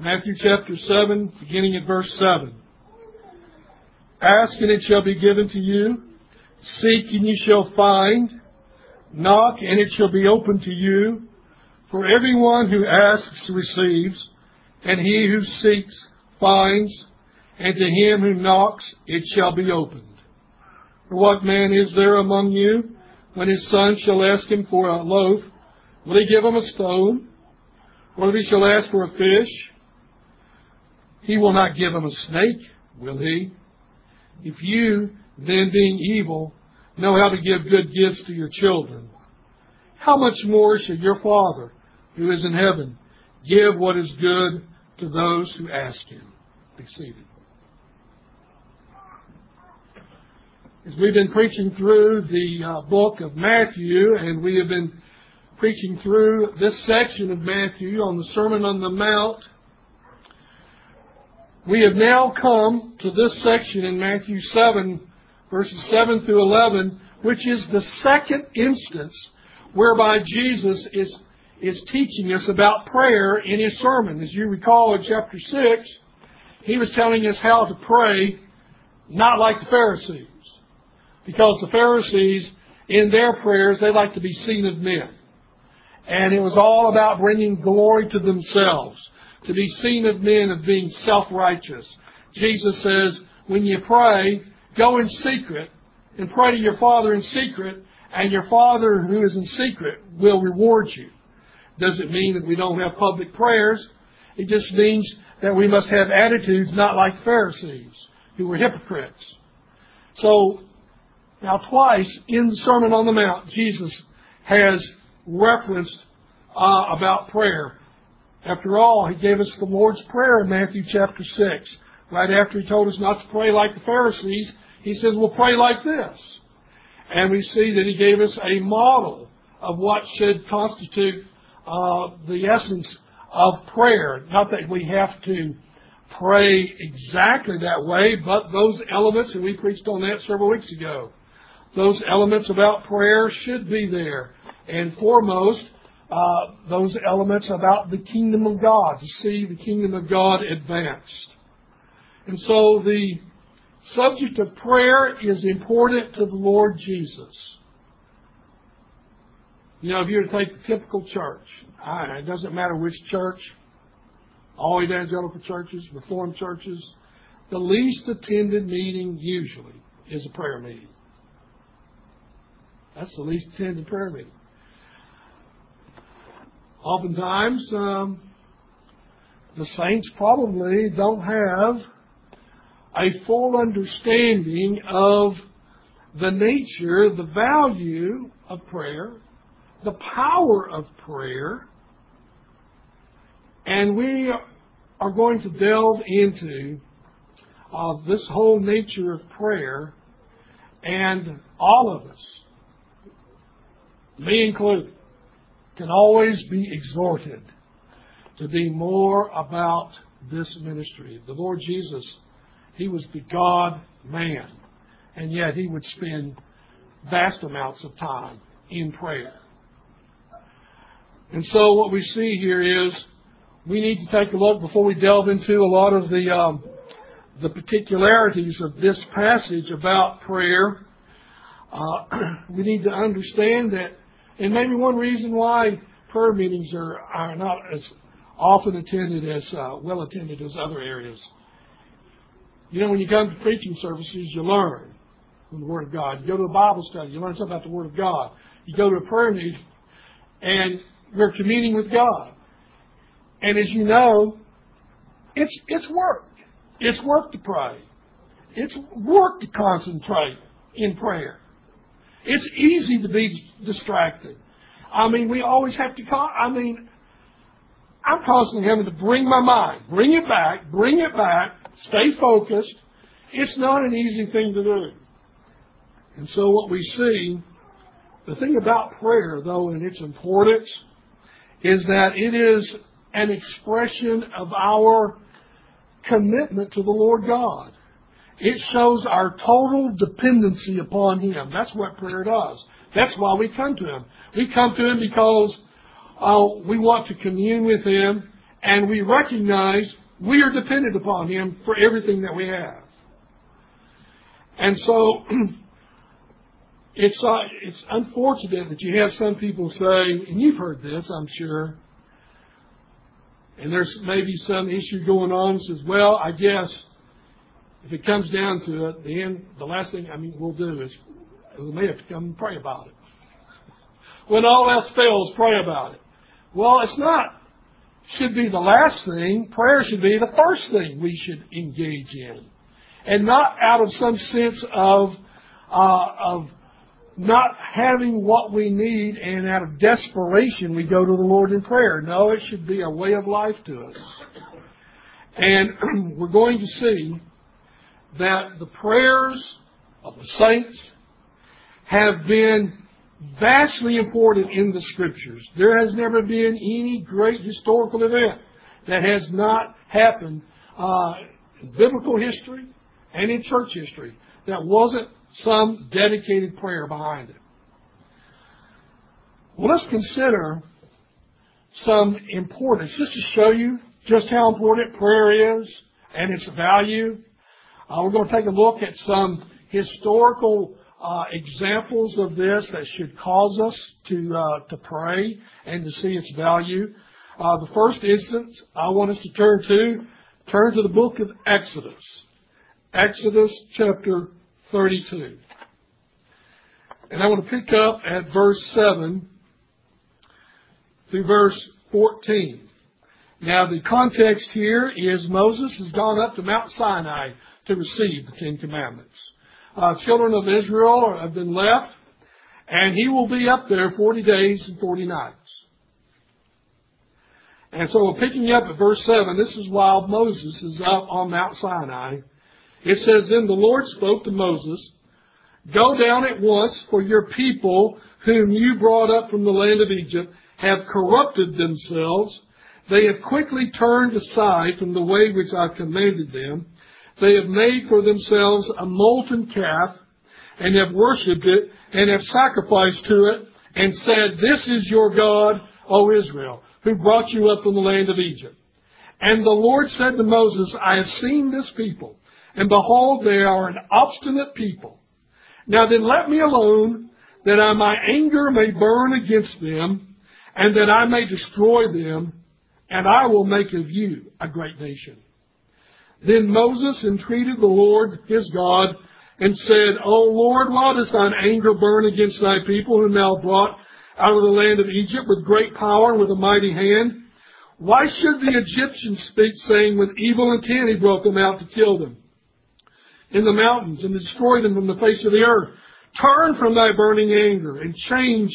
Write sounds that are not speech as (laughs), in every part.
Matthew chapter 7, beginning at verse 7. Ask and it shall be given to you. Seek and you shall find. Knock and it shall be opened to you. For everyone who asks receives, and he who seeks finds, and to him who knocks it shall be opened. For what man is there among you, when his son shall ask him for a loaf, will he give him a stone? Or if he shall ask for a fish, he will not give him a snake, will he? If you, then being evil, know how to give good gifts to your children, how much more should your Father, who is in heaven, give what is good to those who ask him? Be seated. As we've been preaching through the uh, book of Matthew, and we have been preaching through this section of Matthew on the Sermon on the Mount, we have now come to this section in Matthew 7, verses 7 through 11, which is the second instance whereby Jesus is, is teaching us about prayer in his sermon. As you recall in chapter 6, he was telling us how to pray not like the Pharisees. Because the Pharisees, in their prayers, they like to be seen of men. And it was all about bringing glory to themselves to be seen of men of being self-righteous. Jesus says, when you pray, go in secret and pray to your Father in secret, and your Father who is in secret will reward you. Does it mean that we don't have public prayers? It just means that we must have attitudes not like Pharisees, who were hypocrites. So, now twice in the Sermon on the Mount, Jesus has referenced uh, about prayer. After all, he gave us the Lord's Prayer in Matthew chapter 6. Right after he told us not to pray like the Pharisees, he says, we'll pray like this. And we see that he gave us a model of what should constitute uh, the essence of prayer. Not that we have to pray exactly that way, but those elements, and we preached on that several weeks ago, those elements about prayer should be there. And foremost, uh, those elements about the kingdom of God, to see the kingdom of God advanced. And so the subject of prayer is important to the Lord Jesus. You know, if you were to take the typical church, it doesn't matter which church, all evangelical churches, reformed churches, the least attended meeting usually is a prayer meeting. That's the least attended prayer meeting. Oftentimes, um, the saints probably don't have a full understanding of the nature, the value of prayer, the power of prayer, and we are going to delve into uh, this whole nature of prayer, and all of us, me included, can always be exhorted to be more about this ministry. The Lord Jesus, He was the God man, and yet He would spend vast amounts of time in prayer. And so what we see here is we need to take a look before we delve into a lot of the um, the particularities of this passage about prayer. Uh, (clears throat) we need to understand that and maybe one reason why prayer meetings are, are not as often attended as uh, well attended as other areas. You know, when you come to preaching services, you learn from the Word of God. You go to a Bible study, you learn something about the Word of God. You go to a prayer meeting, and we're communing with God. And as you know, it's it's work. It's work to pray. It's work to concentrate in prayer. It's easy to be distracted. I mean, we always have to, con- I mean, I'm constantly having to bring my mind, bring it back, bring it back, stay focused. It's not an easy thing to do. And so what we see, the thing about prayer, though, and its importance, is that it is an expression of our commitment to the Lord God. It shows our total dependency upon Him. That's what prayer does. That's why we come to Him. We come to Him because uh, we want to commune with Him and we recognize we are dependent upon Him for everything that we have. And so, (clears throat) it's, uh, it's unfortunate that you have some people say, and you've heard this, I'm sure, and there's maybe some issue going on, says, well, I guess if it comes down to it, the end, the last thing I mean we'll do is we may have come and pray about it. When all else fails, pray about it. Well, it's not should be the last thing. Prayer should be the first thing we should engage in, and not out of some sense of uh, of not having what we need, and out of desperation we go to the Lord in prayer. No, it should be a way of life to us, and (clears throat) we're going to see that the prayers of the saints have been vastly important in the scriptures. There has never been any great historical event that has not happened uh, in biblical history and in church history that wasn't some dedicated prayer behind it. Well, let's consider some importance just to show you just how important prayer is and its value. Uh, we're going to take a look at some historical uh, examples of this that should cause us to uh, to pray and to see its value. Uh, the first instance I want us to turn to turn to the book of Exodus, Exodus chapter 32, and I want to pick up at verse seven through verse 14. Now the context here is Moses has gone up to Mount Sinai to receive the Ten Commandments uh, children of Israel have been left, and he will be up there 40 days and 40 nights. And so we're picking up at verse 7, this is while Moses is up on Mount Sinai. It says, Then the Lord spoke to Moses, Go down at once, for your people, whom you brought up from the land of Egypt, have corrupted themselves. They have quickly turned aside from the way which I commanded them they have made for themselves a molten calf and have worshipped it and have sacrificed to it and said, This is your God, O Israel, who brought you up from the land of Egypt. And the Lord said to Moses, I have seen this people, and behold, they are an obstinate people. Now then let me alone, that I, my anger may burn against them, and that I may destroy them, and I will make of you a great nation. Then Moses entreated the Lord his God and said, O Lord, why does thine anger burn against thy people whom thou brought out of the land of Egypt with great power and with a mighty hand? Why should the Egyptians speak, saying, With evil intent he brought them out to kill them in the mountains and destroy them from the face of the earth? Turn from thy burning anger and change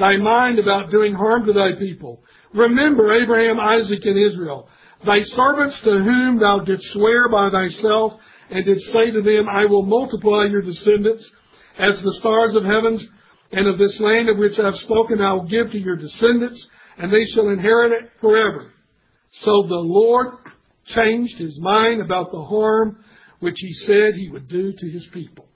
thy mind about doing harm to thy people. Remember Abraham, Isaac, and Israel Thy servants to whom thou didst swear by thyself, and didst say to them, I will multiply your descendants as the stars of heavens, and of this land of which I have spoken I will give to your descendants, and they shall inherit it forever. So the Lord changed his mind about the harm which he said he would do to his people.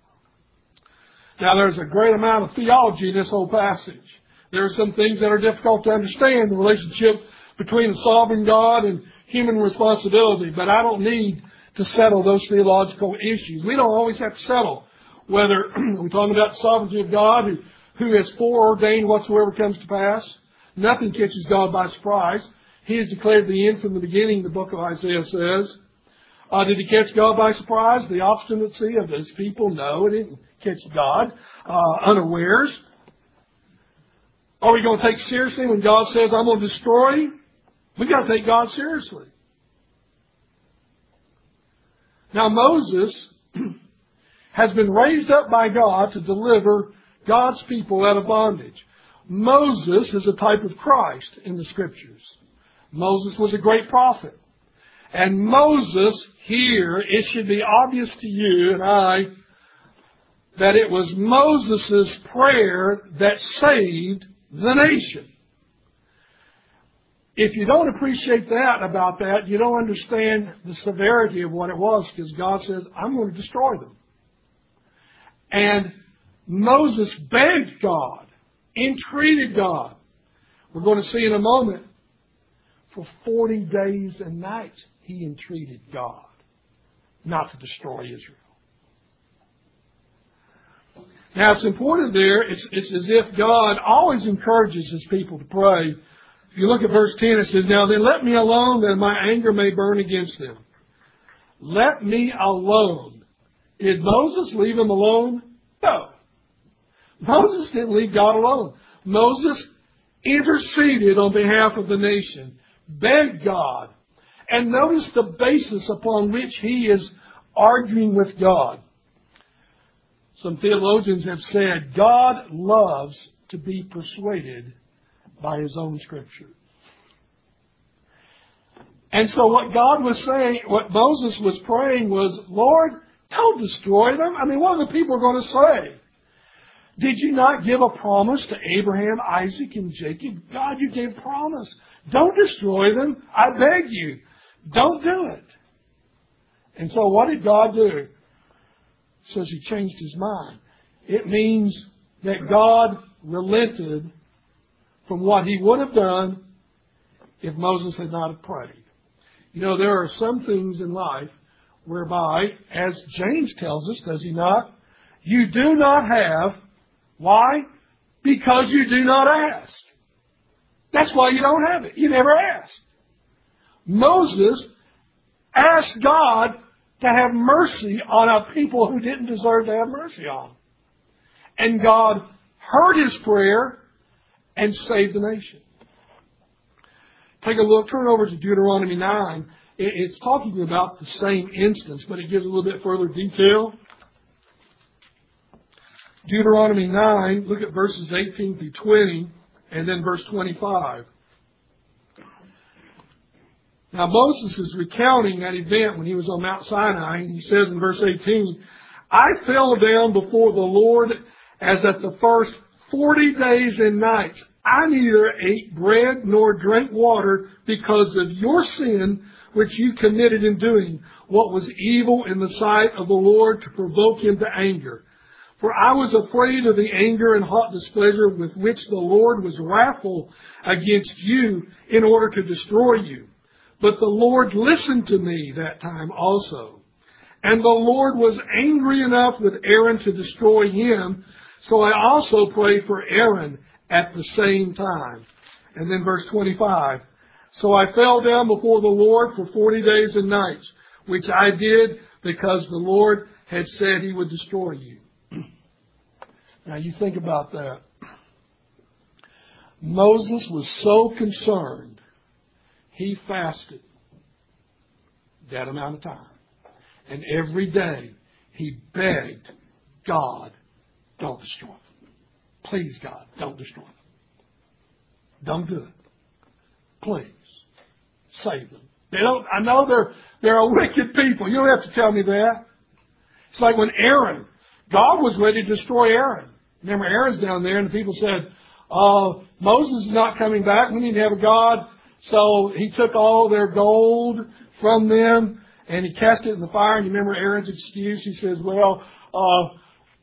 Now there's a great amount of theology in this whole passage. There are some things that are difficult to understand, the relationship between the sovereign God and human responsibility, but I don't need to settle those theological issues. We don't always have to settle whether (clears throat) we're talking about the sovereignty of God who, who has foreordained whatsoever comes to pass. Nothing catches God by surprise. He has declared the end from the beginning, the book of Isaiah says. Uh, did he catch God by surprise? The obstinacy of his people? No, it didn't catch God uh, unawares. Are we going to take seriously when God says, I'm going to destroy We've got to take God seriously. Now, Moses (clears throat) has been raised up by God to deliver God's people out of bondage. Moses is a type of Christ in the scriptures. Moses was a great prophet. And Moses here, it should be obvious to you and I that it was Moses' prayer that saved the nation. If you don't appreciate that about that, you don't understand the severity of what it was because God says, I'm going to destroy them. And Moses begged God, entreated God. We're going to see in a moment For 40 days and nights, he entreated God not to destroy Israel. Now it's important there, it's, it's as if God always encourages his people to pray. If you look at verse 10, it says, Now then let me alone that my anger may burn against them. Let me alone. Did Moses leave him alone? No. Moses didn't leave God alone. Moses interceded on behalf of the nation, begged God, and notice the basis upon which he is arguing with God. Some theologians have said God loves to be persuaded by his own scripture. And so what God was saying, what Moses was praying was, Lord, don't destroy them. I mean, what are the people going to say? Did you not give a promise to Abraham, Isaac, and Jacob? God, you gave promise. Don't destroy them. I beg you. Don't do it. And so what did God do? says he changed his mind. It means that God relented from what he would have done if Moses had not prayed. You know, there are some things in life whereby, as James tells us, does he not? You do not have. Why? Because you do not ask. That's why you don't have it. You never asked. Moses asked God to have mercy on a people who didn't deserve to have mercy on. And God heard his prayer and save the nation. Take a look, turn over to Deuteronomy 9. It's talking about the same instance, but it gives a little bit further detail. Deuteronomy 9, look at verses 18 through 20, and then verse 25. Now Moses is recounting that event when he was on Mount Sinai, and he says in verse 18, I fell down before the Lord as at the first forty days and nights. I neither ate bread nor drank water because of your sin which you committed in doing what was evil in the sight of the Lord to provoke him to anger. For I was afraid of the anger and hot displeasure with which the Lord was wrathful against you in order to destroy you. But the Lord listened to me that time also. And the Lord was angry enough with Aaron to destroy him. So I also prayed for Aaron at the same time. And then verse 25. So I fell down before the Lord for 40 days and nights, which I did because the Lord had said he would destroy you. (clears throat) now you think about that. Moses was so concerned he fasted that amount of time. And every day he begged God, don't destroy them. Please, God, don't destroy them. Don't do it. Please. Save them. They don't, I know they're, they're a wicked people. You don't have to tell me that. It's like when Aaron, God was ready to destroy Aaron. Remember, Aaron's down there and the people said, uh, Moses is not coming back. We need to have a God so he took all their gold from them and he cast it in the fire. And you remember Aaron's excuse? He says, well, uh,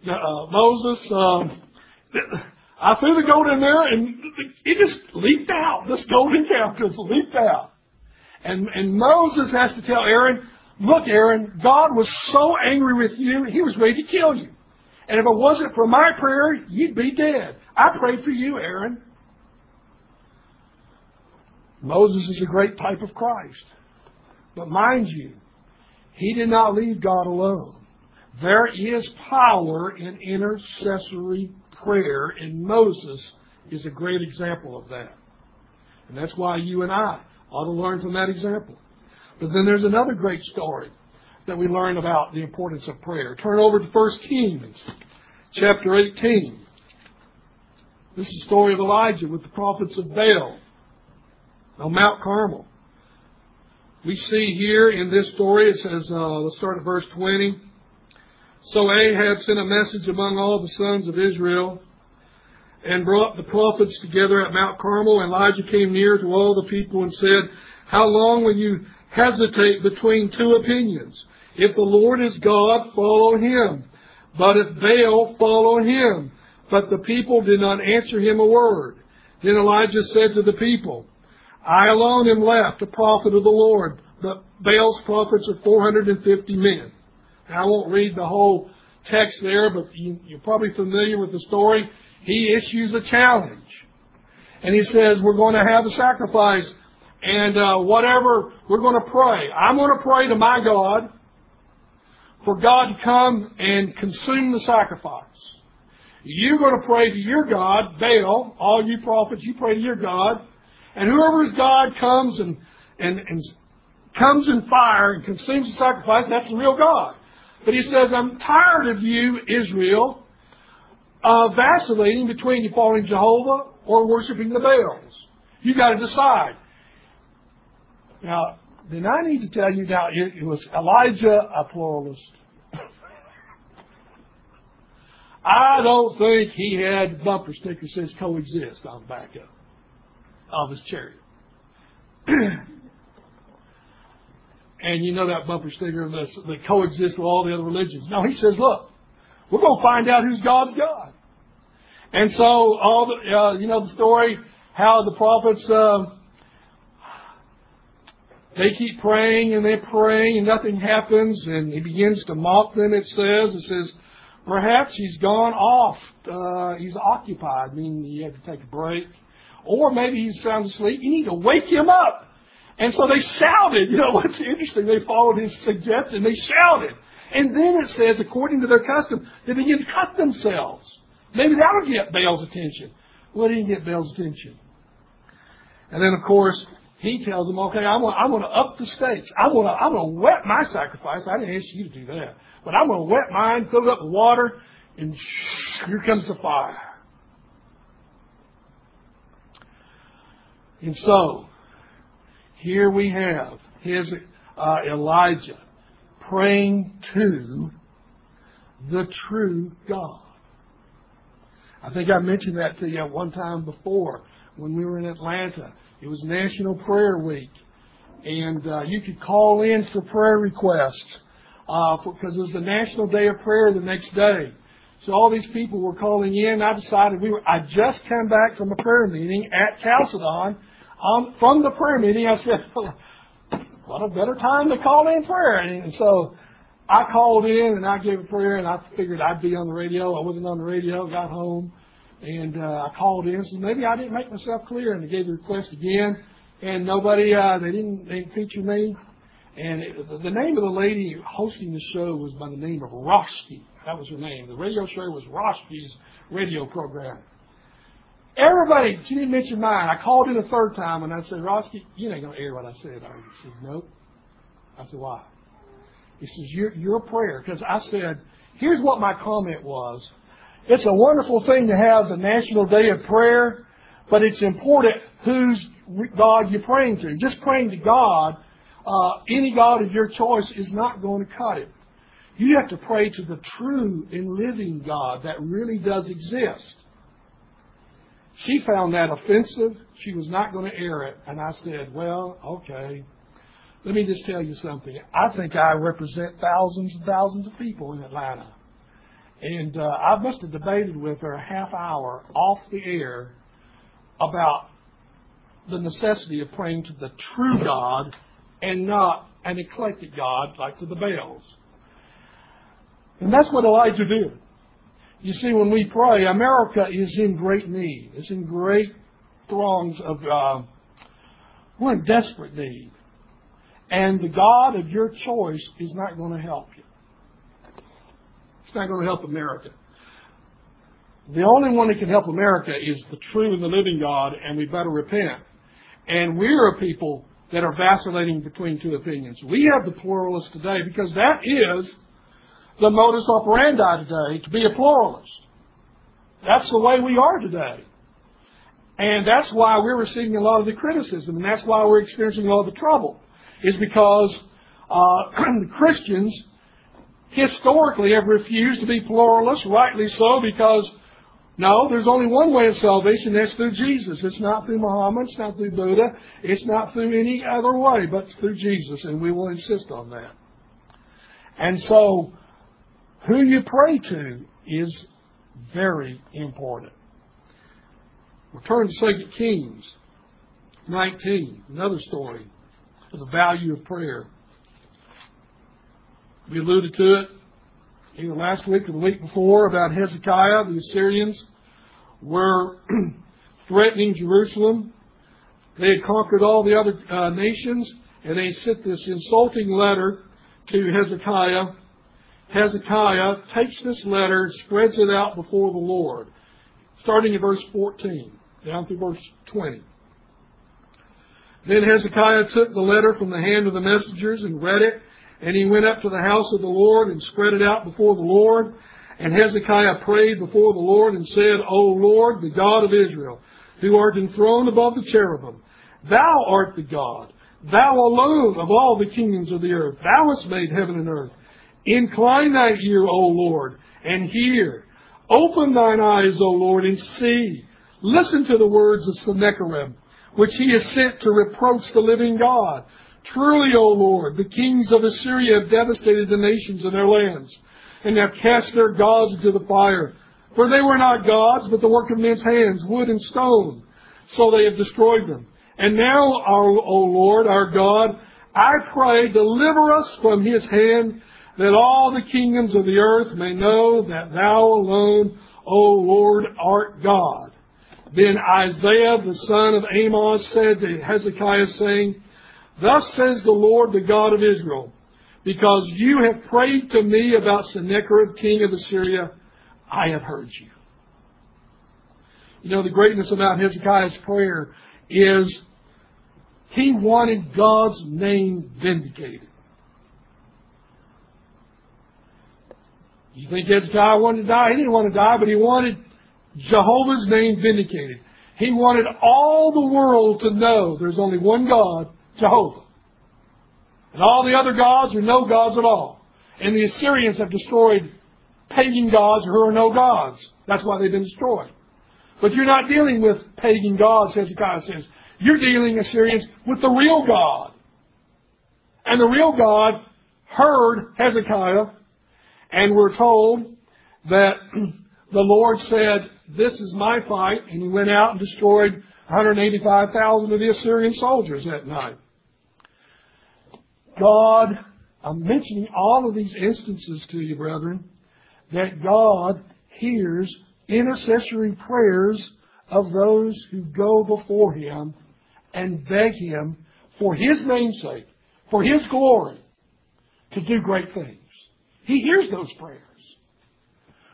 uh, Moses, um, I threw the gold in there and it just leaped out. This golden calf just leaped out. And, and Moses has to tell Aaron, look, Aaron, God was so angry with you, he was ready to kill you. And if it wasn't for my prayer, you'd be dead. I prayed for you, Aaron. Moses is a great type of Christ. But mind you, he did not leave God alone. There is power in intercessory prayer, and Moses is a great example of that. And that's why you and I ought to learn from that example. But then there's another great story that we learn about the importance of prayer. Turn over to 1 Kings, chapter 18. This is the story of Elijah with the prophets of Baal on Mount Carmel. We see here in this story, it says, uh, let's start at verse 20. So Ahab sent a message among all the sons of Israel and brought the prophets together at Mount Carmel. And Elijah came near to all the people and said, How long will you hesitate between two opinions? If the Lord is God, follow him. But if Baal, follow him. But the people did not answer him a word. Then Elijah said to the people, I alone am left, a prophet of the Lord, but Baal's prophets are 450 men. Now, I won't read the whole text there, but you, you're probably familiar with the story. He issues a challenge. And he says, we're going to have a sacrifice and uh, whatever, we're going to pray. I'm going to pray to my God for God to come and consume the sacrifice. You're going to pray to your God, Baal, all you prophets, you pray to your God, and whoever's God comes and, and, and comes in fire and consumes the sacrifice, that's the real God. But he says, I'm tired of you, Israel, uh, vacillating between you following Jehovah or worshiping the Baals. You've got to decide. Now, then I need to tell you now, it, was Elijah a pluralist? (laughs) I don't think he had bumper sticker says coexist on the back of, of his chariot. (clears throat) and you know that bumper sticker that, coexists with all the other religions. No, he says, look, we're going to find out who's God's God. And so all the, uh, you know the story how the prophets uh, they keep praying and they're praying and nothing happens and he begins to mock them. It says it says perhaps he's gone off. Uh, he's occupied, meaning you have to take a break, or maybe he's sound asleep. You need to wake him up. And so they shouted. You know what's interesting? They followed his suggestion. They shouted. And then it says, according to their custom, they begin to cut themselves. Maybe that'll get Baal's attention. Well, it didn't get Baal's attention. And then, of course, he tells them, okay, I'm going, to up the stakes. I'm going to, I'm to wet my sacrifice. I didn't ask you to do that. But I'm going to wet mine, fill it up with water, and here comes the fire. And so, here we have his uh, Elijah praying to the true God. I think I mentioned that to you one time before when we were in Atlanta. It was National Prayer Week, and uh, you could call in for prayer requests because uh, it was the National Day of Prayer the next day. So all these people were calling in. I decided we were. I just came back from a prayer meeting at Chalcedon. Um, from the prayer meeting, I said, (laughs) "What a better time to call in prayer!" And so I called in and I gave a prayer, and I figured I'd be on the radio. I wasn't on the radio. Got home and uh, I called in said, maybe I didn't make myself clear. And they gave the request again. And nobody, uh, they didn't, they didn't feature me. And it, the name of the lady hosting the show was by the name of Roski. That was her name. The radio show was Roski's radio program. Everybody, she didn't mention mine. I called in a third time and I said, Roski, you ain't to air what I said, are you? He says, nope. I said, why? He says, your, your prayer. Because I said, here's what my comment was. It's a wonderful thing to have the National Day of Prayer, but it's important whose God you're praying to. Just praying to God, uh, any God of your choice is not going to cut it. You have to pray to the true and living God that really does exist. She found that offensive. She was not going to air it. And I said, well, okay. Let me just tell you something. I think I represent thousands and thousands of people in Atlanta. And uh, I must have debated with her a half hour off the air about the necessity of praying to the true God and not an eclectic God like to the Baals. And that's what Elijah did. You see, when we pray, America is in great need. It's in great throngs of, uh, we're in desperate need. And the God of your choice is not going to help you. It's not going to help America. The only one that can help America is the true and the living God, and we better repent. And we're a people that are vacillating between two opinions. We have the pluralist today because that is the modus operandi today, to be a pluralist. That's the way we are today. And that's why we're receiving a lot of the criticism, and that's why we're experiencing a lot of the trouble, is because uh, (clears throat) Christians historically have refused to be pluralists, rightly so, because no, there's only one way of salvation, that's through Jesus. It's not through Muhammad, it's not through Buddha, it's not through any other way but through Jesus, and we will insist on that. And so, who you pray to is very important. We'll turn to 2 Kings. 19, another story of the value of prayer. We alluded to it either last week or the week before about Hezekiah. The Assyrians were (clears throat) threatening Jerusalem. They had conquered all the other uh, nations, and they sent this insulting letter to Hezekiah. Hezekiah takes this letter, spreads it out before the Lord, starting in verse 14 down through verse 20. Then Hezekiah took the letter from the hand of the messengers and read it, and he went up to the house of the Lord and spread it out before the Lord. And Hezekiah prayed before the Lord and said, O Lord, the God of Israel, who art enthroned above the cherubim, thou art the God, thou alone of all the kingdoms of the earth. Thou hast made heaven and earth. Incline thy ear, O Lord, and hear. Open thine eyes, O Lord, and see. Listen to the words of Sennacherib, which he has sent to reproach the living God. Truly, O Lord, the kings of Assyria have devastated the nations and their lands, and have cast their gods into the fire. For they were not gods, but the work of men's hands, wood and stone. So they have destroyed them. And now, our, O Lord, our God, I pray, deliver us from his hand, that all the kingdoms of the earth may know that thou alone, O Lord, art God. Then Isaiah the son of Amos said to Hezekiah, saying, Thus says the Lord, the God of Israel, because you have prayed to me about Sennacherib, king of Assyria, I have heard you. You know, the greatness about Hezekiah's prayer is he wanted God's name vindicated. You think Hezekiah wanted to die? He didn't want to die, but he wanted Jehovah's name vindicated. He wanted all the world to know there's only one God, Jehovah. And all the other gods are no gods at all. And the Assyrians have destroyed pagan gods who are no gods. That's why they've been destroyed. But you're not dealing with pagan gods, Hezekiah says. You're dealing, Assyrians, with the real God. And the real God heard Hezekiah, and we're told that the Lord said, This is my fight, and he went out and destroyed 185,000 of the Assyrian soldiers that night. God, I'm mentioning all of these instances to you, brethren, that God hears intercessory prayers of those who go before Him and beg Him for His namesake, for His glory, to do great things. He hears those prayers.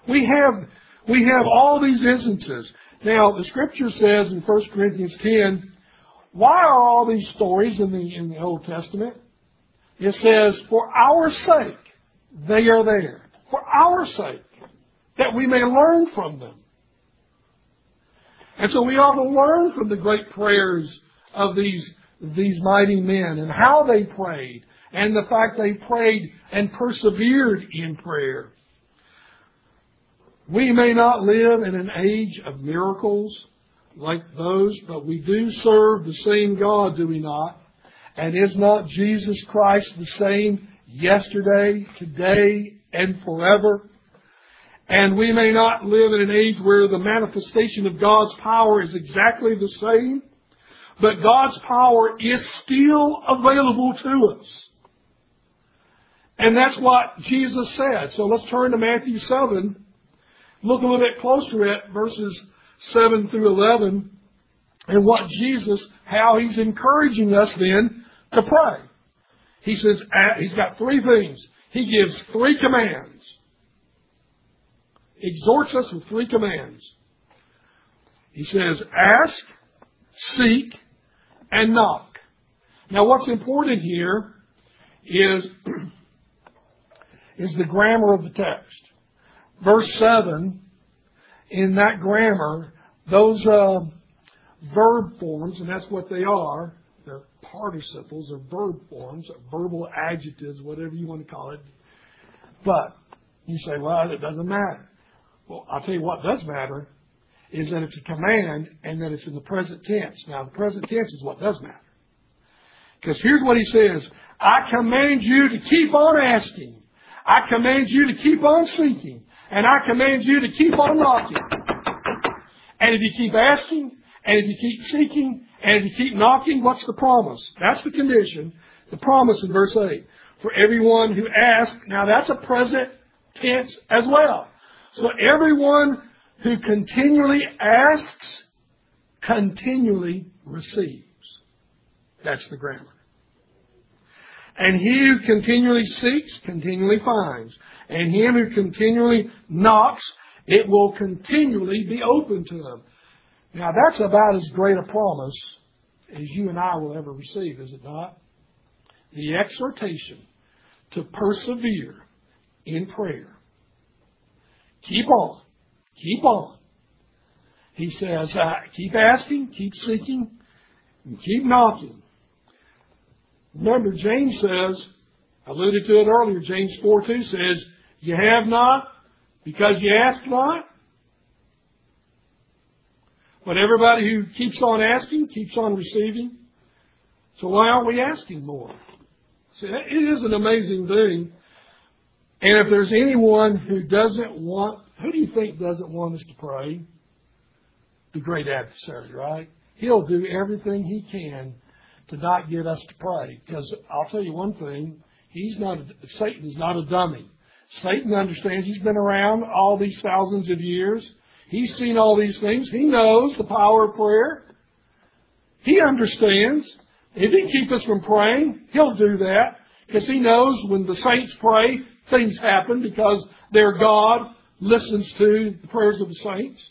We have, we have all these instances. Now, the scripture says in 1 Corinthians 10, why are all these stories in the, in the Old Testament? It says, for our sake, they are there. For our sake, that we may learn from them. And so we ought to learn from the great prayers of these, these mighty men and how they prayed and the fact they prayed and persevered in prayer. We may not live in an age of miracles like those, but we do serve the same God, do we not? And is not Jesus Christ the same yesterday, today, and forever? And we may not live in an age where the manifestation of God's power is exactly the same, but God's power is still available to us. And that's what Jesus said. So let's turn to Matthew 7, look a little bit closer at verses 7 through 11, and what Jesus, how he's encouraging us then to pray. He says, uh, he's got three things. He gives three commands. Exhorts us with three commands. He says, ask, seek, and knock. Now what's important here is, (clears throat) is the grammar of the text. Verse 7, in that grammar, those uh, verb forms, and that's what they are, they're participles or verb forms, or verbal adjectives, whatever you want to call it. But you say, well, it doesn't matter. Well, I'll tell you what does matter is that it's a command and that it's in the present tense. Now, the present tense is what does matter. Because here's what he says I command you to keep on asking, I command you to keep on seeking, and I command you to keep on knocking. And if you keep asking, And if you keep seeking, and if you keep knocking, what's the promise? That's the condition. The promise in verse 8. For everyone who asks, now that's a present tense as well. So everyone who continually asks, continually receives. That's the grammar. And he who continually seeks, continually finds. And him who continually knocks, it will continually be open to him. Now that's about as great a promise as you and I will ever receive, is it not? The exhortation to persevere in prayer. Keep on. Keep on. He says, uh, keep asking, keep seeking, and keep knocking. Remember, James says, I alluded to it earlier, James 4 2 says, You have not because you ask not. But everybody who keeps on asking keeps on receiving. So why aren't we asking more? See, it is an amazing thing. And if there's anyone who doesn't want, who do you think doesn't want us to pray? The great adversary, right? He'll do everything he can to not get us to pray. Because I'll tell you one thing, he's not, Satan is not a dummy. Satan understands he's been around all these thousands of years. He's seen all these things. He knows the power of prayer. He understands. If he keep us from praying, he'll do that. Because he knows when the saints pray, things happen because their God listens to the prayers of the saints.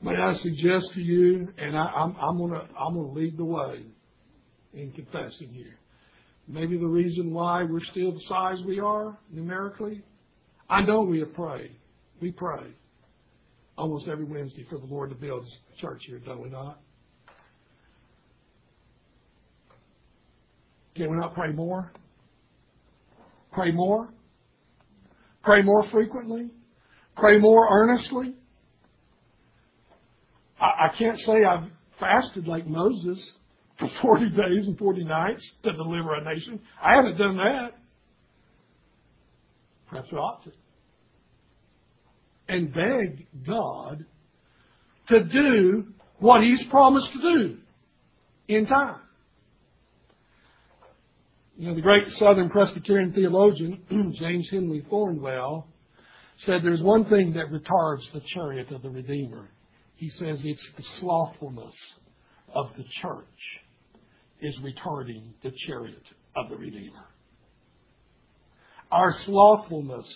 May I suggest to you, and I, am I'm going to I'm going to lead the way in confessing here. Maybe the reason why we're still the size we are numerically. I know we have prayed. We pray almost every Wednesday for the Lord to build a church here, don't we not? Can we not pray more? Pray more? Pray more frequently? Pray more earnestly? I, I can't say I've fasted like Moses for (laughs) 40 days and 40 nights to deliver a nation. I haven't done that. Perhaps we ought to. And beg God to do what He's promised to do in time. You know, the great Southern Presbyterian theologian, (clears throat) James Henry Thornwell, said there's one thing that retards the chariot of the Redeemer. He says it's the slothfulness of the church is retarding the chariot of the Redeemer. Our slothfulness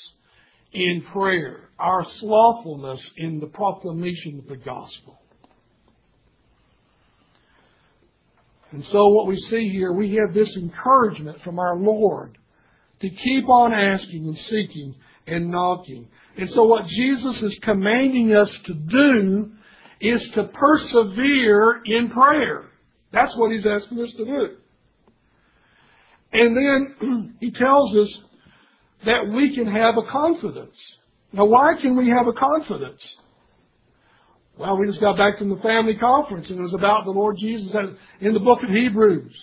in prayer, our slothfulness in the proclamation of the gospel. And so what we see here, we have this encouragement from our Lord to keep on asking and seeking and knocking. And so what Jesus is commanding us to do is to persevere in prayer. That's what he's asking us to do. And then (clears throat) he tells us that we can have a confidence. Now, why can we have a confidence? Well, we just got back from the family conference and it was about the Lord Jesus in the book of Hebrews.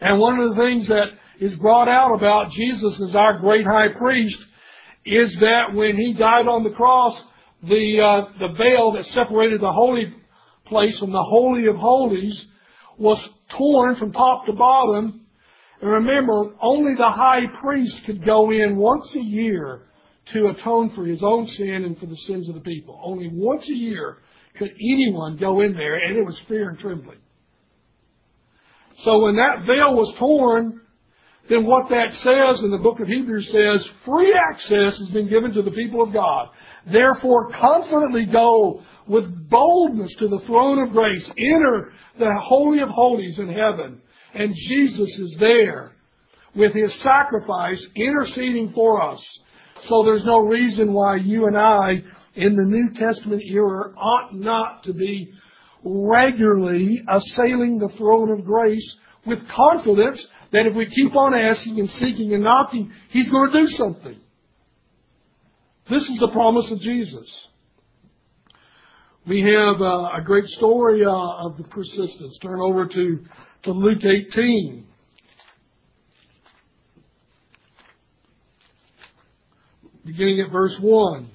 And one of the things that is brought out about Jesus as our great high priest is that when he died on the cross, the, uh, the veil that separated the holy place from the holy of holies was torn from top to bottom. And remember, only the high priest could go in once a year to atone for his own sin and for the sins of the people. Only once a year could anyone go in there, and it was fear and trembling. So when that veil was torn, then what that says in the book of Hebrews says, free access has been given to the people of God. Therefore, confidently go with boldness to the throne of grace. Enter the Holy of Holies in heaven. And Jesus is there with His sacrifice interceding for us. So there's no reason why you and I in the New Testament era ought not to be regularly assailing the throne of grace with confidence that if we keep on asking and seeking and knocking, He's going to do something. This is the promise of Jesus. We have uh, a great story uh, of the persistence. Turn over to, to Luke 18. Beginning at verse 1.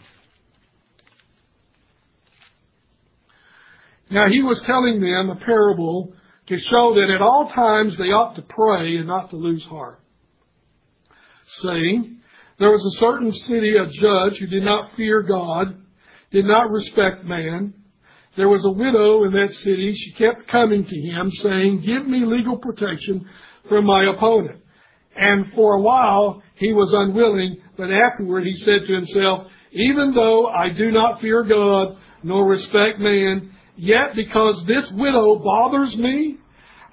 Now he was telling them a parable to show that at all times they ought to pray and not to lose heart. Saying, there was a certain city, a judge who did not fear God, did not respect man. There was a widow in that city. She kept coming to him saying, give me legal protection from my opponent. And for a while he was unwilling, but afterward he said to himself, even though I do not fear God nor respect man, yet because this widow bothers me,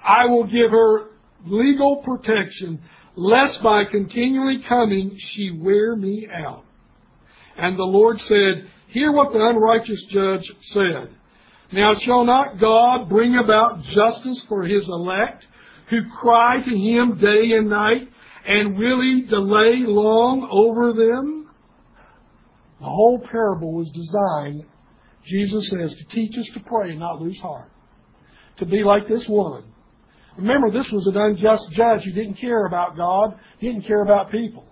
I will give her legal protection, lest by continually coming she wear me out. And the Lord said, Hear what the unrighteous judge said. Now shall not God bring about justice for his elect, who cry to him day and night, and will he delay long over them? The whole parable was designed, Jesus says, to teach us to pray and not lose heart. To be like this woman. Remember, this was an unjust judge who didn't care about God, He didn't care about people.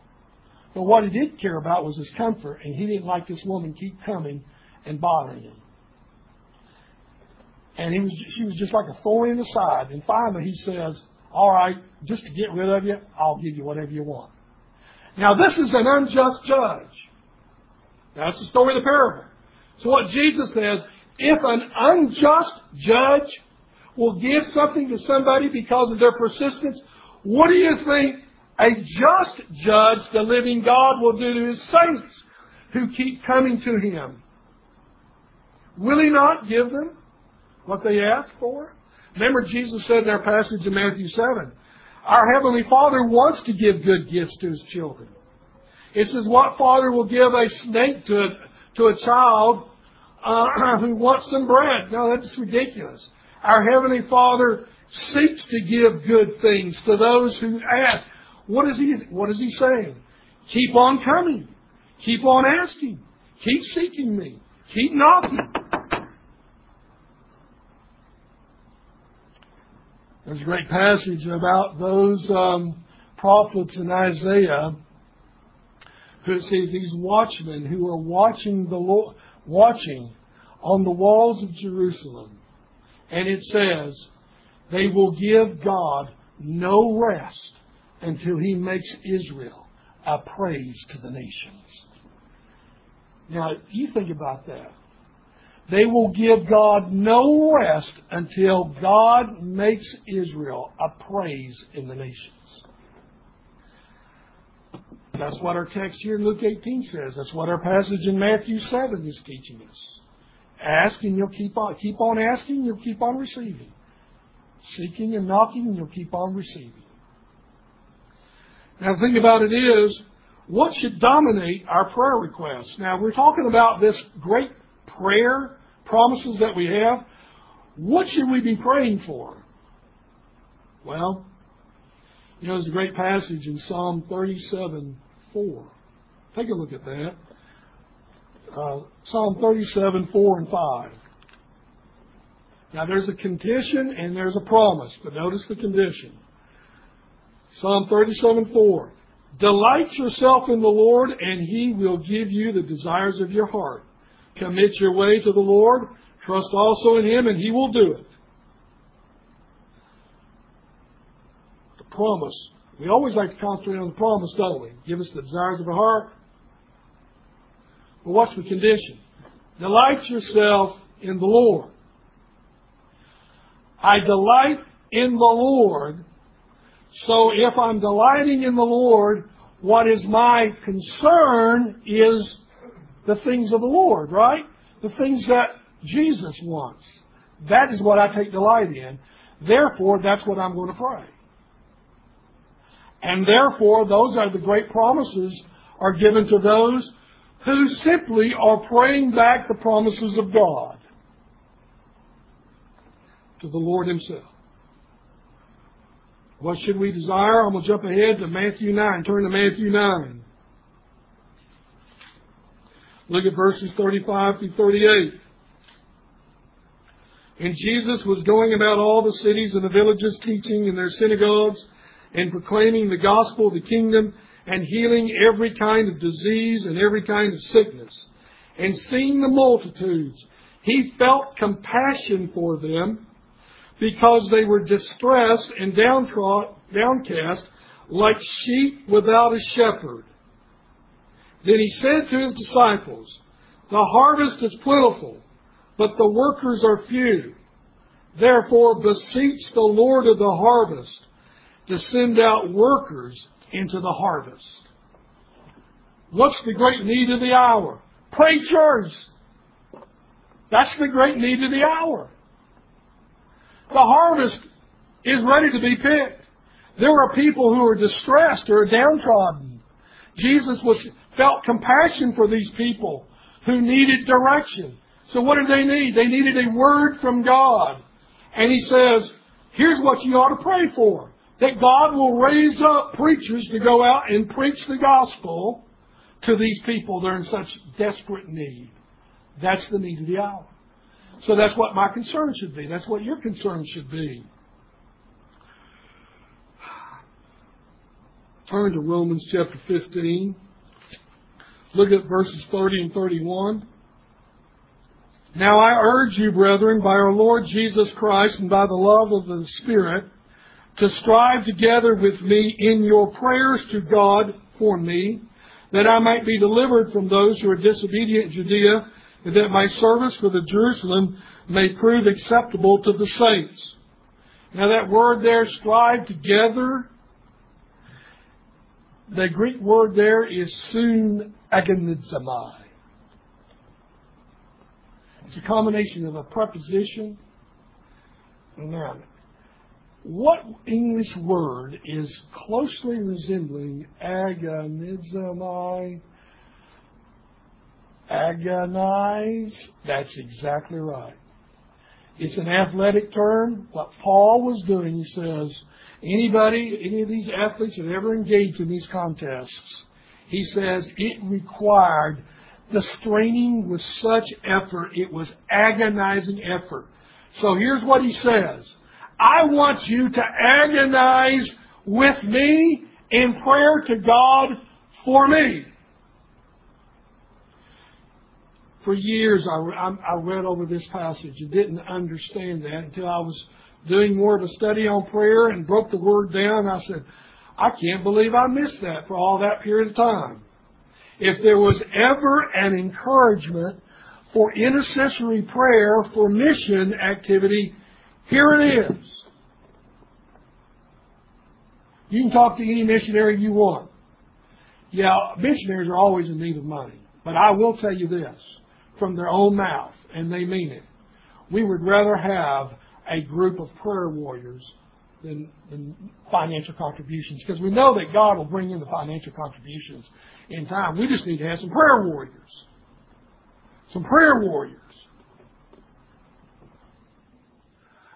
But what he did care about was his comfort, and he didn't like this woman keep coming and bothering him. And he was, she was just like a thorn in the side. And finally he says, all right, just to get rid of you, I'll give you whatever you want. Now this is an unjust judge. That's the story of the parable. So what Jesus says, if an unjust judge will give something to somebody because of their persistence, what do you think a just judge, the living God, will do to his saints who keep coming to him? Will he not give them what they ask for? Remember Jesus said in our passage in Matthew 7, our Heavenly Father wants to give good gifts to His children. It says, what father will give a snake to to a child uh, (clears throat) who wants some bread? No, that's ridiculous. Our Heavenly Father seeks to give good things to those who ask. What is He, what is he saying? Keep on coming. Keep on asking. Keep seeking me. Keep knocking. There's a great passage about those um, prophets in Isaiah who says these watchmen who are watching the watching on the walls of Jerusalem. And it says, they will give God no rest until he makes Israel a praise to the nations. Now, you think about that. They will give God no rest until God makes Israel a praise in the nations. That's what our text here in Luke 18 says. That's what our passage in Matthew 7 is teaching us. Ask and you'll keep on keep on asking, you'll keep on receiving. Seeking and knocking, you'll keep on receiving. Now the thing about it is, what should dominate our prayer requests? Now we're talking about this great prayer promises that we have, what should we be praying for? Well, you know, there's a great passage in Psalm 37 4. Take a look at that. Uh, Psalm 37 4 and 5. Now, there's a condition and there's a promise, but notice the condition. Psalm 37 4. Delight yourself in the Lord, and He will give you the desires of your heart. Commit your way to the Lord. Trust also in Him, and He will do it. The promise. We always like to concentrate on the promise, don't we? Give us the desires of our heart. But what's the condition? Delight yourself in the Lord. I delight in the Lord. So if I'm delighting in the Lord, what is my concern is the things of the Lord, right? The things that Jesus wants. That is what I take delight in. Therefore, that's what I'm going to pray. And therefore, those are the great promises are given to those who simply are praying back the promises of God to the Lord Himself. What should we desire? I'm going to jump ahead to Matthew 9. Turn to Matthew 9. Look at verses 35 through 38. And Jesus was going about all the cities and the villages, teaching in their synagogues and proclaiming the gospel of the kingdom and healing every kind of disease and every kind of sickness. And seeing the multitudes, He felt compassion for them because they were distressed and downcast like sheep without a shepherd. Then he said to his disciples, The harvest is plentiful, but the workers are few. Therefore beseech the Lord of the harvest to send out workers into the harvest. What's the great need of the hour? Preachers! That's the great need of the hour. The harvest is ready to be picked. There are people who are distressed or downtrodden. Jesus was, felt compassion for these people who needed direction. So what did they need? They needed a word from God. And he says, here's what you ought to pray for. That God will raise up preachers to go out and preach the gospel to these people that are in such desperate need. That's the need of the hour. So that's what my concern should be. That's what your concern should be. Turn to Romans chapter 15. Look at verses 30 and 31. Now I urge you, brethren, by our Lord Jesus Christ and by the love of the Spirit, to strive together with me in your prayers to God for me, that I might be delivered from those who are disobedient in Judea, and that my service for the Jerusalem may prove acceptable to the saints. Now that word there, strive together, the Greek word there is soon agonizomai. It's a combination of a preposition and noun. What English word is closely resembling agonizomai? Agonize? That's exactly right. It's an athletic term. What Paul was doing, he says, anybody, any of these athletes that ever engaged in these contests, he says it required the straining with such effort, it was agonizing effort. So here's what he says. I want you to agonize with me in prayer to God for me. For years, I, I, read over this passage and didn't understand that until I was doing more of a study on prayer and broke the word down. I said, I can't believe I missed that for all that period of time. If there was ever an encouragement for intercessory prayer for mission activity, here it is. You can talk to any missionary you want. Yeah, missionaries are always in need of money. But I will tell you this from their own mouth, and they mean it. We would rather have a group of prayer warriors than, than financial contributions because we know that God will bring in the financial contributions in time. We just need to have some prayer warriors. Some prayer warriors.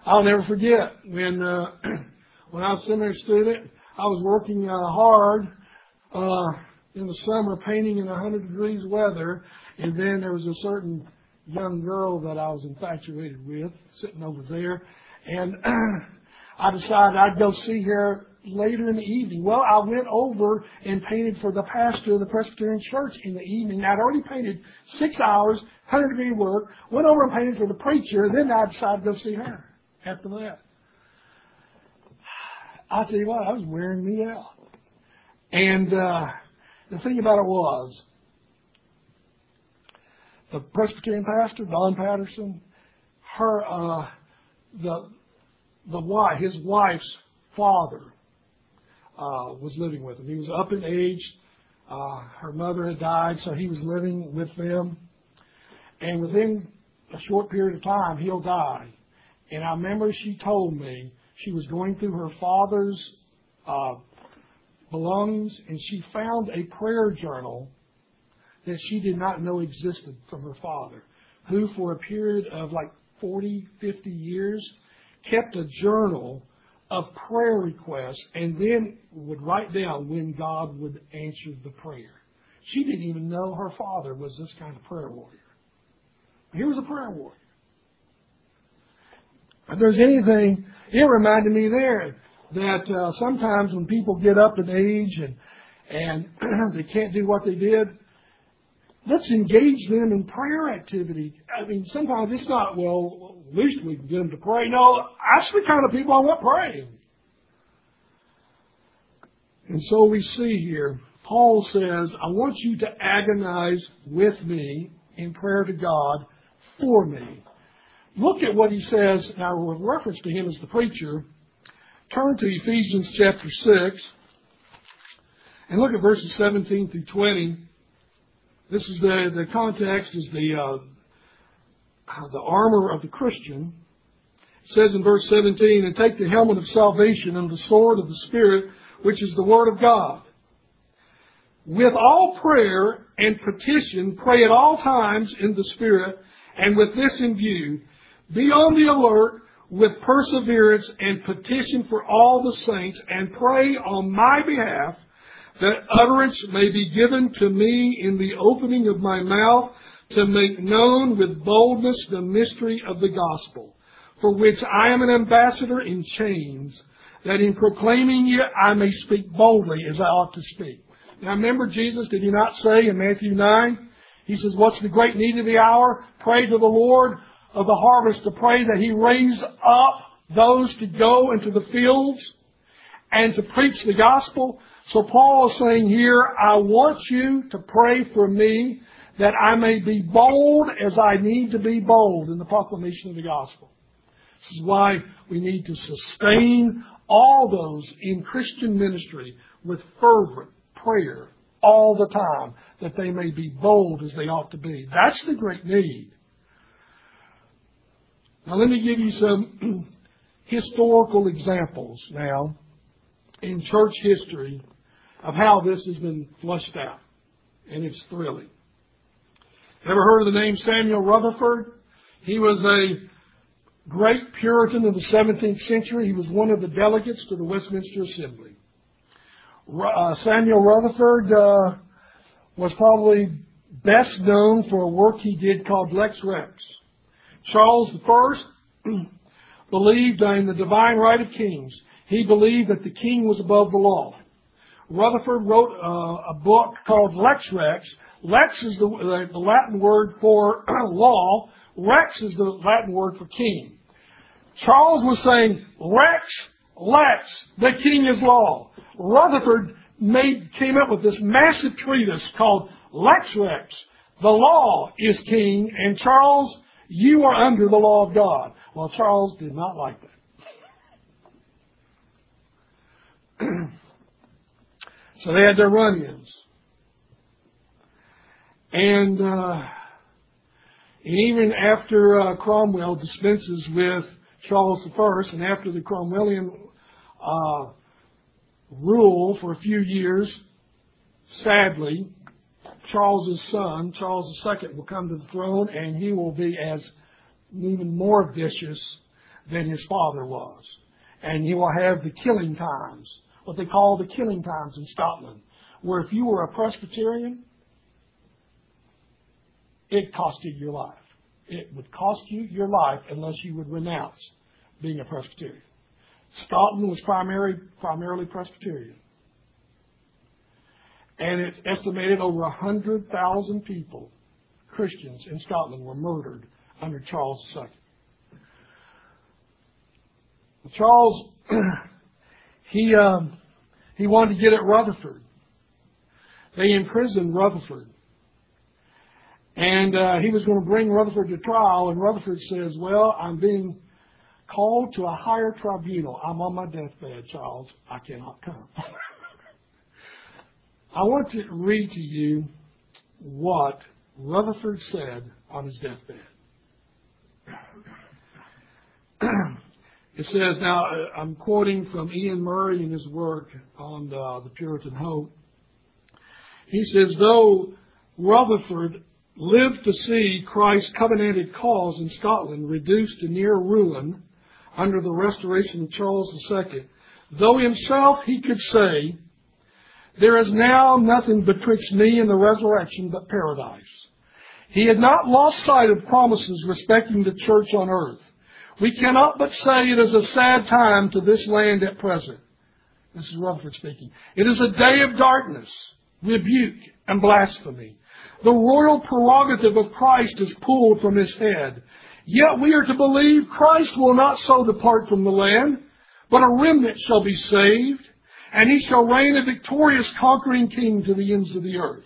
I'll never forget when uh, (clears throat) when I was a seminary student, I was working uh, hard uh, in the summer painting in 100 degrees weather, and then there was a certain young girl that I was infatuated with sitting over there, and (clears throat) I decided I'd go see her later in the evening. Well, I went over and painted for the pastor of the Presbyterian Church in the evening. I'd already painted six hours, 100 degree work, went over and painted for the preacher, and then I decided to go see her after that. I'll tell you what, I was wearing me out. And uh, the thing about it was, the Presbyterian pastor, Don Patterson, her, uh, the, the wife, his wife's father, uh, was living with him. He was up in age. Uh, her mother had died, so he was living with them. And within a short period of time, he'll die. And I remember she told me she was going through her father's uh, belongings, and she found a prayer journal that she did not know existed from her father, who for a period of like 40, 50 years kept a journal of prayer requests and then would write down when God would answer the prayer. She didn't even know her father was this kind of prayer warrior. He was a prayer warrior. If there's anything, it reminded me there that uh, sometimes when people get up in age and and (clears throat) they can't do what they did, let's engage them in prayer activity. I mean, sometimes it's not, well, at least we can get them to pray. No, that's the kind of people I want praying. And so we see here, Paul says, I want you to agonize with me in prayer to God for me. Look at what he says now with reference to him as the preacher. Turn to Ephesians chapter 6 and look at verses 17 through 20. This is the, the context is the, uh, the armor of the Christian. It says in verse 17, and take the helmet of salvation and the sword of the Spirit, which is the Word of God. With all prayer and petition, pray at all times in the Spirit, and with this in view, be on the alert with perseverance and petition for all the saints, and pray on my behalf that utterance may be given to me in the opening of my mouth to make known with boldness the mystery of the gospel, for which I am an ambassador in chains, that in proclaiming it I may speak boldly as I ought to speak. Now remember Jesus, did he not say in Matthew 9? He says, what's the great need of the hour? Pray to the Lord of the harvest to pray that he raise up those to go into the fields and to preach the gospel. So Paul is saying here, I want you to pray for me that I may be bold as I need to be bold in the proclamation of the gospel. This is why we need to sustain all those in Christian ministry with fervent prayer all the time that they may be bold as they ought to be. That's the great need. Now let me give you some (clears throat) historical examples now in church history of how this has been flushed out. And it's thrilling. Ever heard of the name Samuel Rutherford? He was a great Puritan of the 17th century. He was one of the delegates to the Westminster Assembly. Uh, Samuel Rutherford uh, was probably best known for a work he did called Lex Rex. Charles I (clears throat) believed in the divine right of kings. He believed that the king was above the law. Rutherford wrote uh, a book called Lex Rex. Lex is the, the Latin word for (clears throat) law. Rex is the Latin word for king. Charles was saying, Rex, Lex, the king is law. Rutherford made, came up with this massive treatise called Lex Rex. The law is king, and Charles, you are under the law of God. Well, Charles did not like that. (clears throat) so they had their run-ins. And, uh, and even after uh, Cromwell dispenses with Charles I, and after the Cromwellian uh, rule for a few years, sadly, Charles's son, Charles II, will come to the throne, and he will be as even more vicious than his father was. And he will have the killing times, what they call the killing times in Scotland, where if you were a Presbyterian, it cost you your life. It would cost you your life unless you would renounce being a Presbyterian. Scotland was primary, primarily Presbyterian. And it's estimated over 100,000 people, Christians in Scotland, were murdered under Charles II. Charles, (clears throat) he, um, he wanted to get at Rutherford. They imprisoned Rutherford. And uh, he was going to bring Rutherford to trial, and Rutherford says, Well, I'm being called to a higher tribunal. I'm on my deathbed, Charles. I cannot come. (laughs) I want to read to you what Rutherford said on his deathbed. (clears throat) it says, now uh, I'm quoting from Iain Murray in his work on uh, the Puritan Hope. He says, though Rutherford lived to see Christ's covenanted cause in Scotland reduced to near ruin under the restoration of Charles II, though himself he could say, There is now nothing betwixt me and the resurrection but paradise. He had not lost sight of promises respecting the church on earth. We cannot but say it is a sad time to this land at present. This is Rutherford speaking. It is a day of darkness, rebuke, and blasphemy. The royal prerogative of Christ is pulled from his head. Yet we are to believe Christ will not so depart from the land, but a remnant shall be saved, and he shall reign a victorious conquering king to the ends of the earth.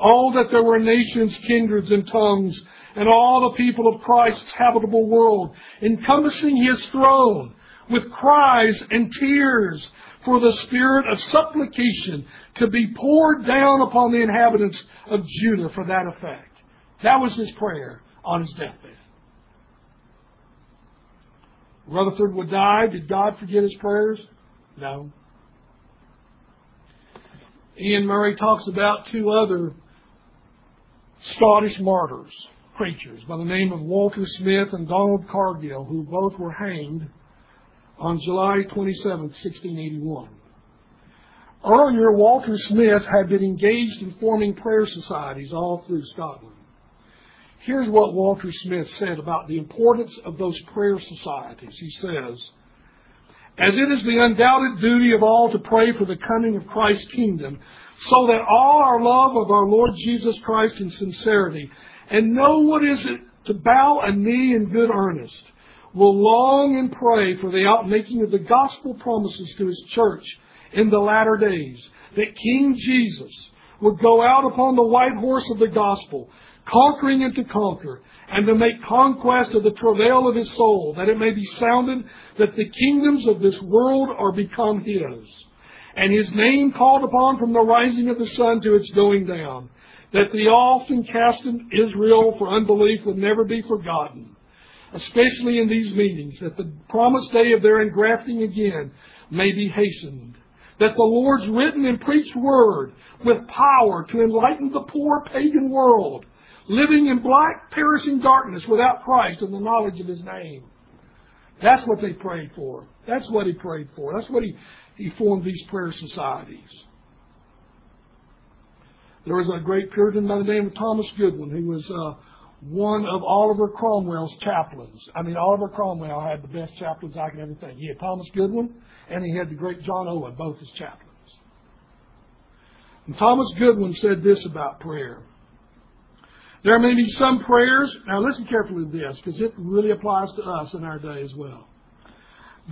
Oh, that there were nations, kindreds, and tongues, and all the people of Christ's habitable world, encompassing his throne with cries and tears for the spirit of supplication to be poured down upon the inhabitants of Judah for that effect. That was his prayer on his deathbed. Rutherford would die. Did God forget his prayers? No. Iain Murray talks about two other Scottish martyrs, preachers, by the name of Walter Smith and Donald Cargill, who both were hanged on July 27, 1681. Earlier, Walter Smith had been engaged in forming prayer societies all through Scotland. Here's what Walter Smith said about the importance of those prayer societies. He says, As it is the undoubted duty of all to pray for the coming of Christ's kingdom, so that all our love of our Lord Jesus Christ in sincerity, and know what is it to bow a knee in good earnest, will long and pray for the outmaking of the gospel promises to his church in the latter days, that King Jesus would go out upon the white horse of the gospel, conquering and to conquer, and to make conquest of the travail of his soul, that it may be sounded that the kingdoms of this world are become his, and his name called upon from the rising of the sun to its going down, that the often cast in Israel for unbelief would never be forgotten, especially in these meetings, that the promised day of their engrafting again may be hastened, that the Lord's written and preached word with power to enlighten the poor pagan world, living in black, perishing darkness without Christ and the knowledge of His name. That's what they prayed for. That's what he prayed for. That's what he, he formed these prayer societies. There was a great Puritan by the name of Thomas Goodwin who was uh, one of Oliver Cromwell's chaplains. I mean, Oliver Cromwell had the best chaplains I can ever think. He had Thomas Goodwin and he had the great John Owen, both as chaplains. And Thomas Goodwin said this about prayer. There may be some prayers, now listen carefully to this, because it really applies to us in our day as well.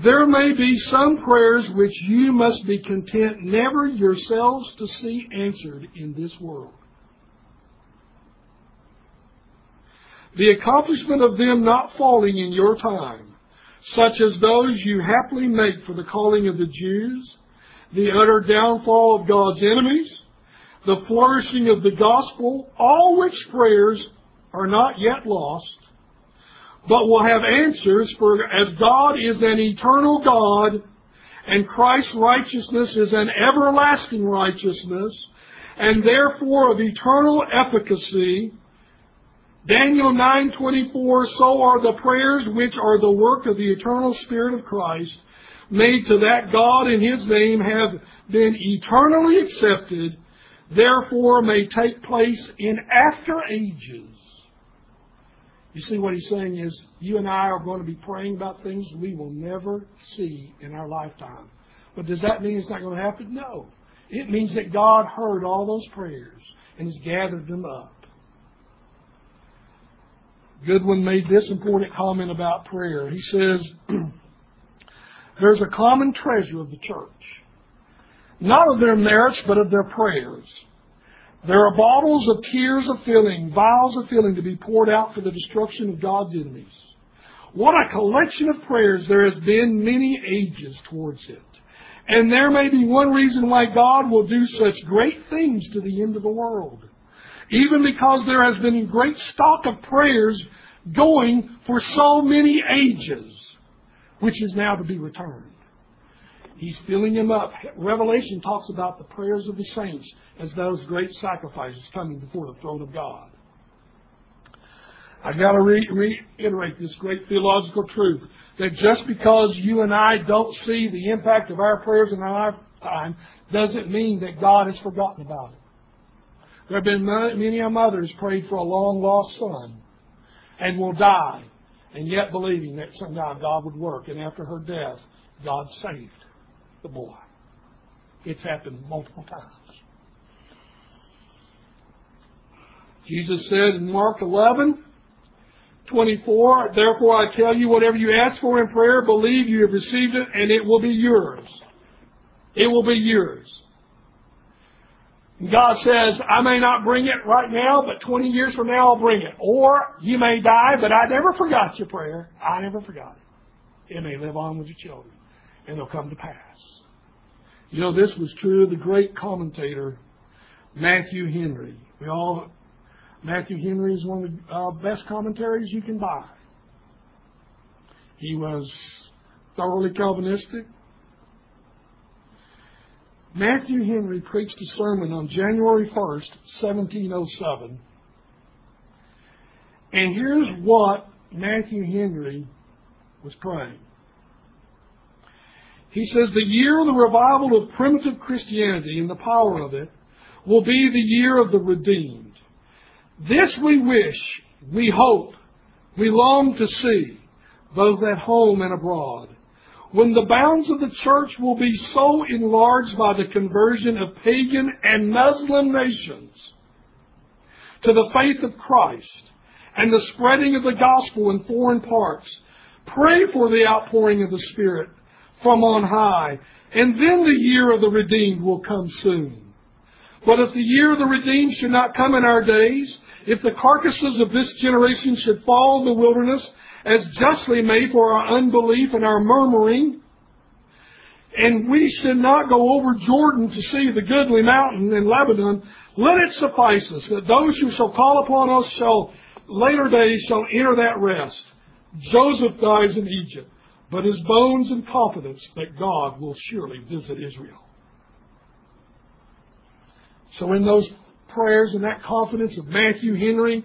There may be some prayers which you must be content never yourselves to see answered in this world. The accomplishment of them not falling in your time, such as those you happily make for the calling of the Jews, the utter downfall of God's enemies, the flourishing of the gospel, all which prayers are not yet lost, but will have answers, for as God is an eternal God, and Christ's righteousness is an everlasting righteousness, and therefore of eternal efficacy, Daniel 9:24 so are the prayers which are the work of the eternal spirit of Christ made to that God in his name have been eternally accepted therefore may take place in after ages. You see what he's saying is you and I are going to be praying about things we will never see in our lifetime. But does that mean it's not going to happen? No. It means that God heard all those prayers and has gathered them up. Goodwin made this important comment about prayer. He says, (clears throat) There's a common treasure of the church not of their merits, but of their prayers. There are bottles of tears of filling, vials of filling to be poured out for the destruction of God's enemies. What a collection of prayers there has been many ages towards it. And there may be one reason why God will do such great things to the end of the world. Even because there has been a great stock of prayers going for so many ages, which is now to be returned. He's filling them up. Revelation talks about the prayers of the saints as those great sacrifices coming before the throne of God. I've got to re- reiterate this great theological truth that just because you and I don't see the impact of our prayers in our lifetime doesn't mean that God has forgotten about it. There have been many mothers prayed for a long lost son and will die, and yet believing that somehow God would work, and after her death, God saved the boy. It's happened multiple times. Jesus said in Mark 11, 24, Therefore I tell you, whatever you ask for in prayer, believe you have received it, and it will be yours. It will be yours. God says, I may not bring it right now, but 20 years from now I'll bring it. Or you may die, but I never forgot your prayer. I never forgot it. It may live on with your children, and it'll come to pass. You know, this was true of the great commentator, Matthew Henry. We all, Matthew Henry is one of the uh, best commentaries you can buy. He was thoroughly Calvinistic, Matthew Henry preached a sermon on January 1st, 1707. And here's what Matthew Henry was praying. He says, The year of the revival of primitive Christianity and the power of it will be the year of the redeemed. This we wish, we hope, we long to see, both at home and abroad when the bounds of the church will be so enlarged by the conversion of pagan and Muslim nations to the faith of Christ and the spreading of the gospel in foreign parts, pray for the outpouring of the Spirit from on high, and then the year of the redeemed will come soon. But if the year of the redeemed should not come in our days, if the carcasses of this generation should fall in the wilderness, as justly made for our unbelief and our murmuring. And we should not go over Jordan to see the goodly mountain in Lebanon. Let it suffice us that those who shall call upon us shall later days shall enter that rest. Joseph dies in Egypt, but his bones and confidence that God will surely visit Israel. So in those prayers and that confidence of Matthew Henry,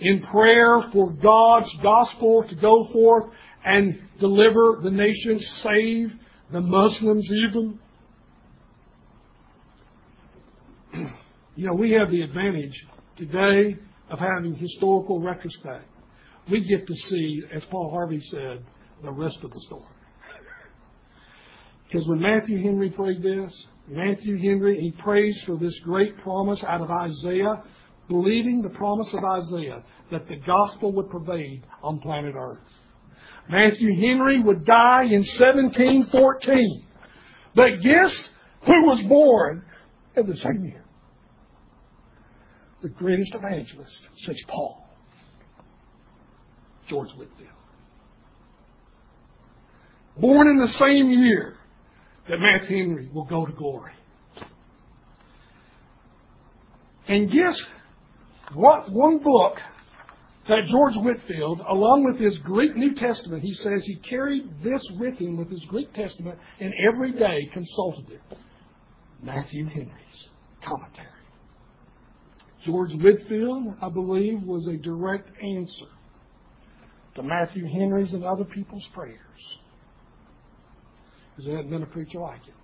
in prayer for God's gospel to go forth and deliver the nation, save the Muslims even. (clears throat) You know, we have the advantage today of having historical retrospect. We get to see, as Paul Harvey said, the rest of the story. Because when Matthew Henry prayed this, Matthew Henry, he prays for this great promise out of Isaiah believing the promise of Isaiah that the gospel would pervade on planet Earth. Matthew Henry would die in 1714. But guess who was born in the same year? The greatest evangelist since Paul, George Whitefield. Born in the same year that Matthew Henry will go to glory. And guess what one book that George Whitefield, along with his Greek New Testament, he says he carried this with him with his Greek Testament and every day consulted it. Matthew Henry's commentary. George Whitefield, I believe, was a direct answer to Matthew Henry's and other people's prayers. Because there hadn't been a preacher like him.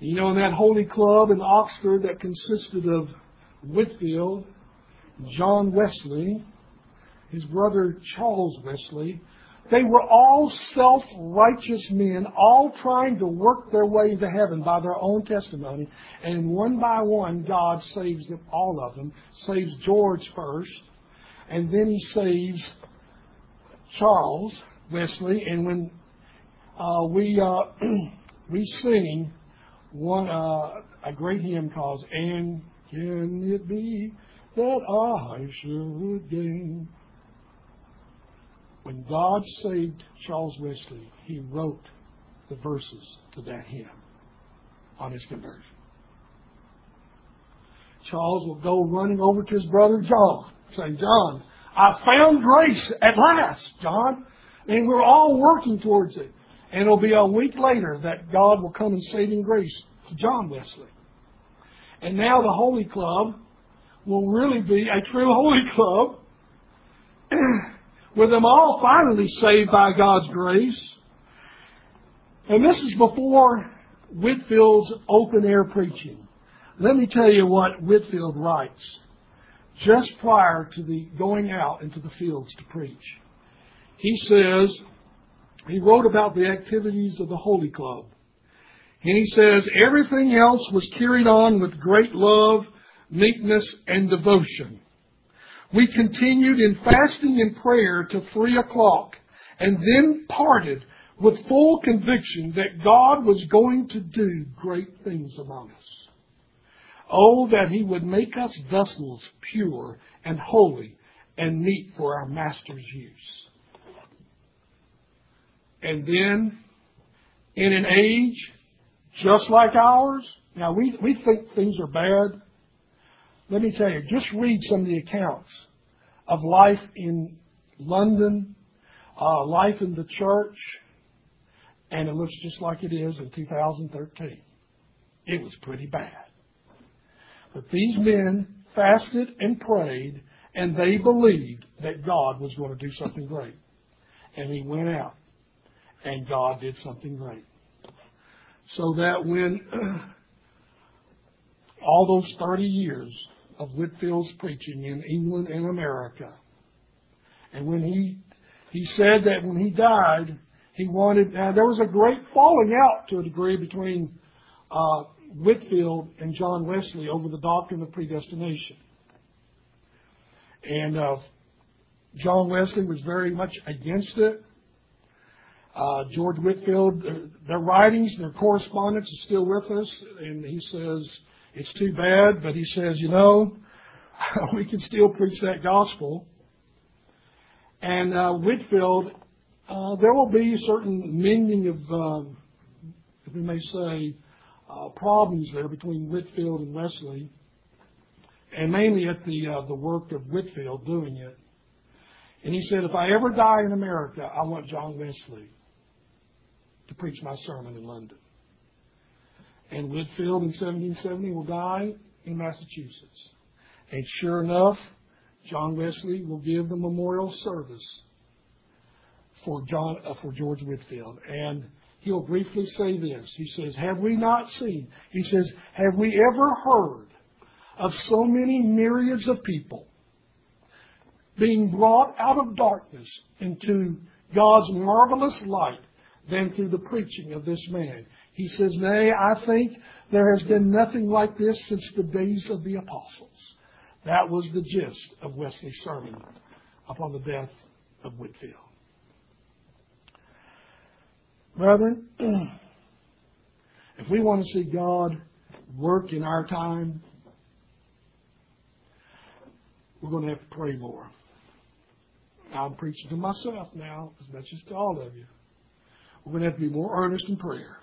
You know, in that holy club in Oxford that consisted of Whitefield, John Wesley, his brother Charles Wesley, they were all self righteous men, all trying to work their way to heaven by their own testimony. And one by one, God saves them, all of them. Saves George first, and then he saves Charles Wesley. And when uh, we uh, (clears throat) we sing one uh, a great hymn called "And Can It Be That I Should Gain." When God saved Charles Wesley, He wrote the verses to that hymn on his conversion. Charles will go running over to his brother John, saying, "John, I found grace at last, John, and we're all working towards it." And it'll be a week later that God will come in saving grace to John Wesley. And now the Holy Club will really be a true Holy Club (clears throat) with them all finally saved by God's grace. And this is before Whitefield's open air preaching. Let me tell you what Whitefield writes just prior to the going out into the fields to preach. He says, he wrote about the activities of the Holy Club. And he says, everything else was carried on with great love, meekness, and devotion. We continued in fasting and prayer till three o'clock and then parted with full conviction that God was going to do great things among us. Oh, that He would make us vessels pure and holy and meet for our Master's use. And then, in an age just like ours, now we, we think things are bad. Let me tell you, just read some of the accounts of life in London, uh, life in the church, and it looks just like it is in 2013. It was pretty bad. But these men fasted and prayed, and they believed that God was going to do something great. And he went out, and God did something great. So that when (clears throat) all those 30 years of Whitefield's preaching in England and America, and when he he said that when he died, he wanted. Now there was a great falling out to a degree between uh, Whitefield and John Wesley over the doctrine of predestination, and uh, John Wesley was very much against it. Uh, George Whitefield, their, their writings, their correspondence is still with us, and he says it's too bad, but he says, you know, (laughs) we can still preach that gospel. And uh, Whitefield, uh, there will be certain mending of, uh, if we may say, uh, problems there between Whitefield and Wesley, and mainly at the uh, the work of Whitefield doing it. And he said, if I ever die in America, I want John Wesley to preach my sermon in London. And Whitefield in 1770 will die in Massachusetts. And sure enough, John Wesley will give the memorial service for John uh, for George Whitefield, and he'll briefly say this. He says, "Have we not seen?" He says, "Have we ever heard of so many myriads of people being brought out of darkness into God's marvelous light than through the preaching of this man?" He says, "Nay, I think there has been nothing like this since the days of the apostles." That was the gist of Wesley's sermon upon the death of Whitefield. Brethren, (clears throat) if we want to see God work in our time, we're going to have to pray more. I'm preaching to myself now as much as to all of you. We're going to have to be more earnest in prayer.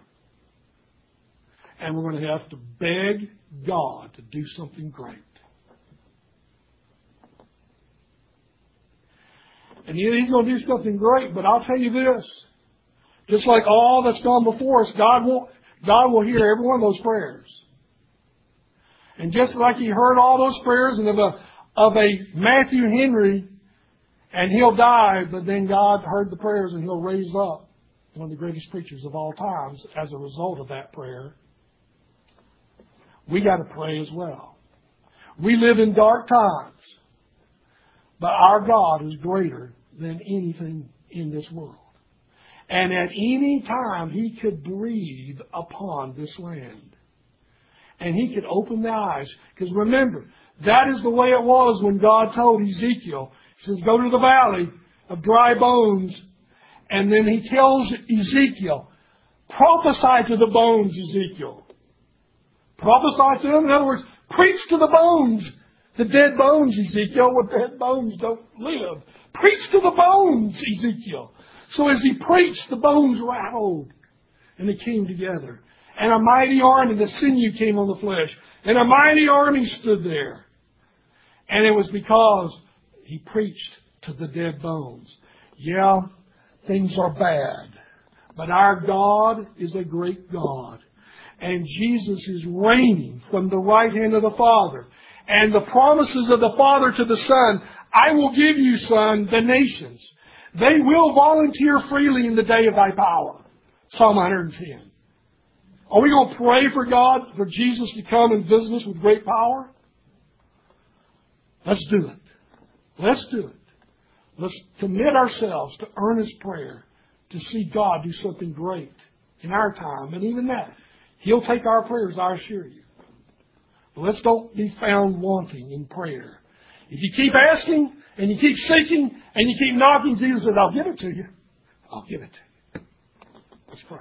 And we're going to have to beg God to do something great. And he's going to do something great, but I'll tell you this. Just like all that's gone before us, God will, God will hear every one of those prayers. And just like he heard all those prayers and of a, of a Matthew Henry, and he'll die, but then God heard the prayers and he'll raise up one of the greatest preachers of all times as a result of that prayer. We got to pray as well. We live in dark times. But our God is greater than anything in this world. And at any time, He could breathe upon this land. And He could open the eyes. Because remember, that is the way it was when God told Ezekiel. He says, go to the valley of dry bones. And then He tells Ezekiel, prophesy to the bones, Ezekiel. Prophesy to them. In other words, preach to the bones the dead bones, Ezekiel, with dead bones don't live. Preach to the bones, Ezekiel. So as he preached, the bones rattled and they came together. And a mighty army, the sinew came on the flesh. And a mighty army stood there. And it was because he preached to the dead bones. Yeah, things are bad. But our God is a great God. And Jesus is reigning from the right hand of the Father and the promises of the Father to the Son, I will give you, Son, the nations. They will volunteer freely in the day of thy power. Psalm 110. Are we going to pray for God, for Jesus to come and visit us with great power? Let's do it. Let's do it. Let's commit ourselves to earnest prayer to see God do something great in our time. And even that, He'll take our prayers, I assure you. But let's don't be found wanting in prayer. If you keep asking and you keep seeking and you keep knocking, Jesus said, I'll give it to you. I'll give it to you. Let's pray.